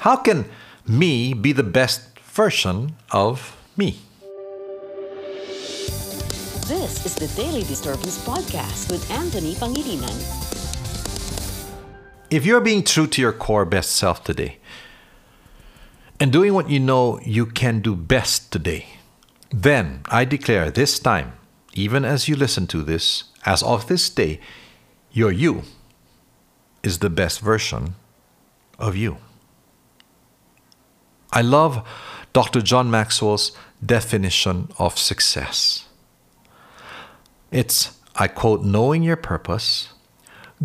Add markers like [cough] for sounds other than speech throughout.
How can me be the best version of me? This is the Daily Disturbance Podcast with Anthony Pangilinan. If you're being true to your core best self today and doing what you know you can do best today, then I declare this time, even as you listen to this, as of this day, your you is the best version of you. I love Dr. John Maxwell's definition of success. It's, I quote, knowing your purpose,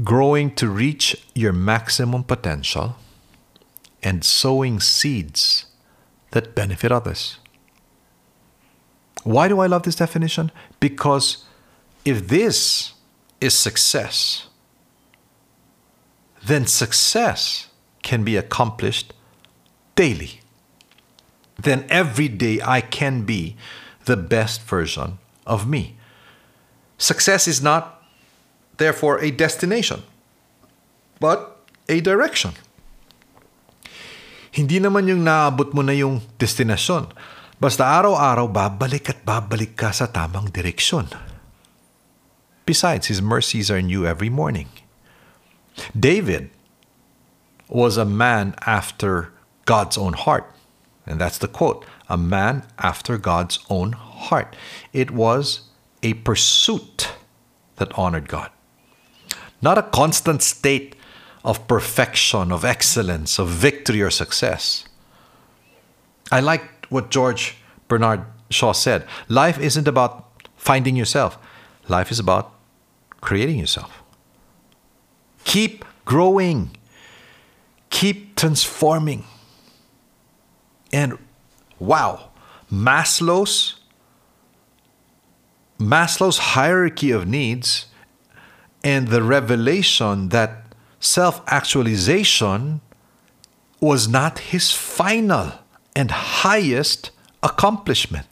growing to reach your maximum potential, and sowing seeds that benefit others. Why do I love this definition? Because if this is success, then success can be accomplished daily. Then every day I can be the best version of me. Success is not, therefore, a destination, but a direction. Hindi naman yung naabot mo na yung destinasyon. Basta araw-araw babalik at babalik ka sa tamang direksyon. Besides, His mercies are new every morning. David was a man after God's own heart. And that's the quote a man after God's own heart. It was a pursuit that honored God, not a constant state of perfection, of excellence, of victory or success. I like what George Bernard Shaw said life isn't about finding yourself, life is about creating yourself. Keep growing, keep transforming. And wow, Maslow's Maslow's hierarchy of needs and the revelation that self actualization was not his final and highest accomplishment.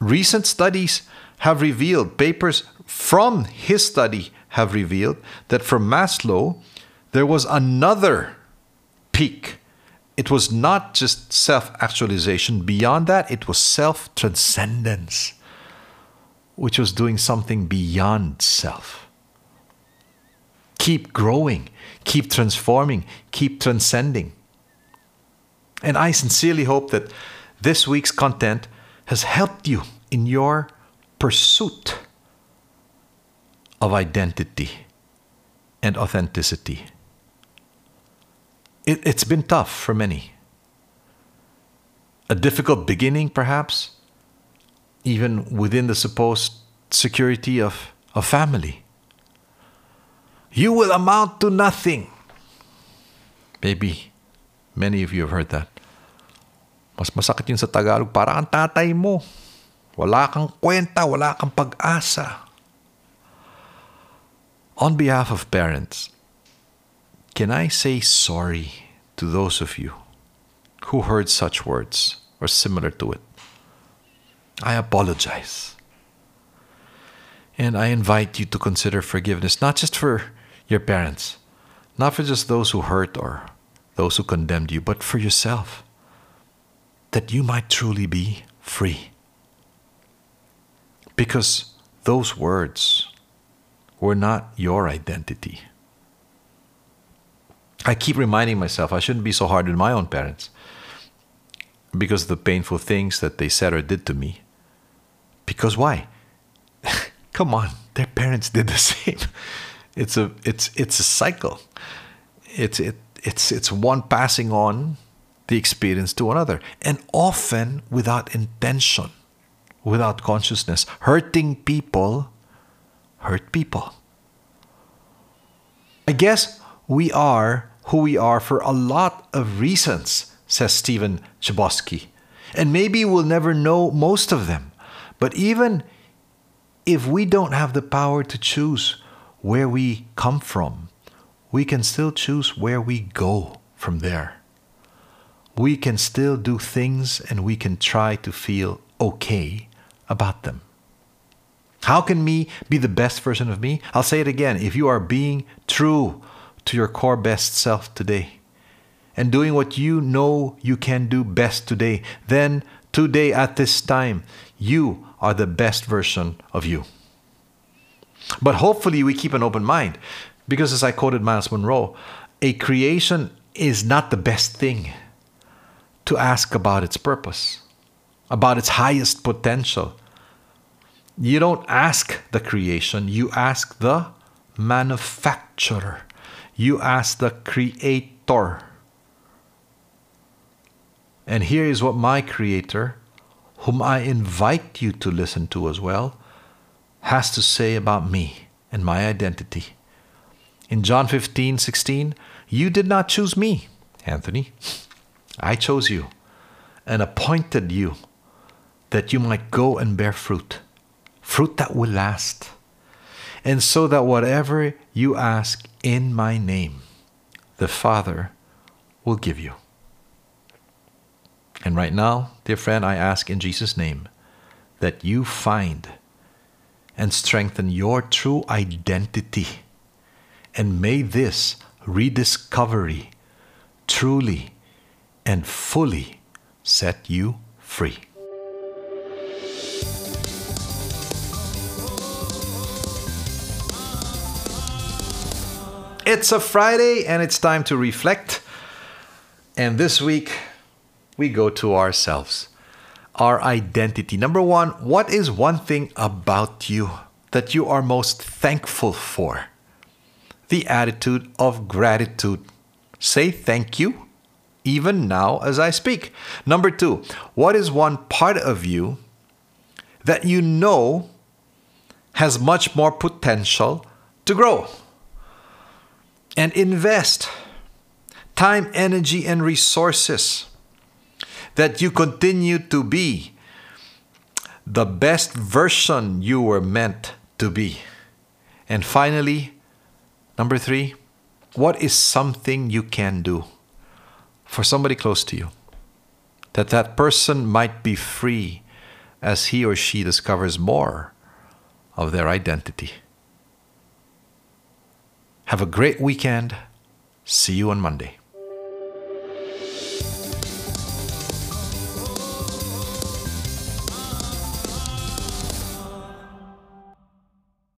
Recent studies have revealed, papers from his study have revealed, that for Maslow, there was another peak. It was not just self actualization. Beyond that, it was self transcendence, which was doing something beyond self keep growing, keep transforming, keep transcending. And I sincerely hope that this week's content has helped you in your pursuit of identity and authenticity. It, has been tough for many. A difficult beginning, perhaps, even within the supposed security of a family you will amount to nothing. Maybe many of you have heard that. Mas masakit yun sa Tagalog, para kang tatay mo. Wala kang kwenta, wala kang pag-asa. On behalf of parents, can I say sorry to those of you who heard such words or similar to it? I apologize. And I invite you to consider forgiveness, not just for your parents, not for just those who hurt or those who condemned you, but for yourself, that you might truly be free. Because those words were not your identity. I keep reminding myself I shouldn't be so hard on my own parents because of the painful things that they said or did to me. Because why? [laughs] Come on, their parents did the [laughs] same. It's a it's it's a cycle. It's it it's it's one passing on the experience to another, and often without intention, without consciousness. Hurting people hurt people. I guess we are who we are for a lot of reasons, says Stephen Chbosky. And maybe we'll never know most of them. But even if we don't have the power to choose where we come from, we can still choose where we go from there. We can still do things and we can try to feel okay about them. How can me be the best version of me? I'll say it again. If you are being true to your core best self today, and doing what you know you can do best today, then today at this time, you are the best version of you. But hopefully, we keep an open mind because, as I quoted Myles Munroe, a creation is not the best thing to ask about its purpose, about its highest potential. You don't ask the creation, you ask the manufacturer, you ask the creator. And here is what my creator, whom I invite you to listen to as well, has to say about me and my identity. In John 15, 16, you did not choose me, Anthony. I chose you and appointed you that you might go and bear fruit, fruit that will last. And so that whatever you ask in my name, the Father will give you. And right now, dear friend, I ask in Jesus' name that you find and strengthen your true identity. And may this rediscovery truly and fully set you free. It's a Friday and it's time to reflect. And this week, we go to ourselves, our identity. Number one, what is one thing about you that you are most thankful for? The attitude of gratitude. Say thank you even now as I speak. Number two, what is one part of you that you know has much more potential to grow? And invest time, energy, and resources that you continue to be the best version you were meant to be. And finally, number three, what is something you can do for somebody close to you that that person might be free as he or she discovers more of their identity? Have a great weekend. See you on Monday.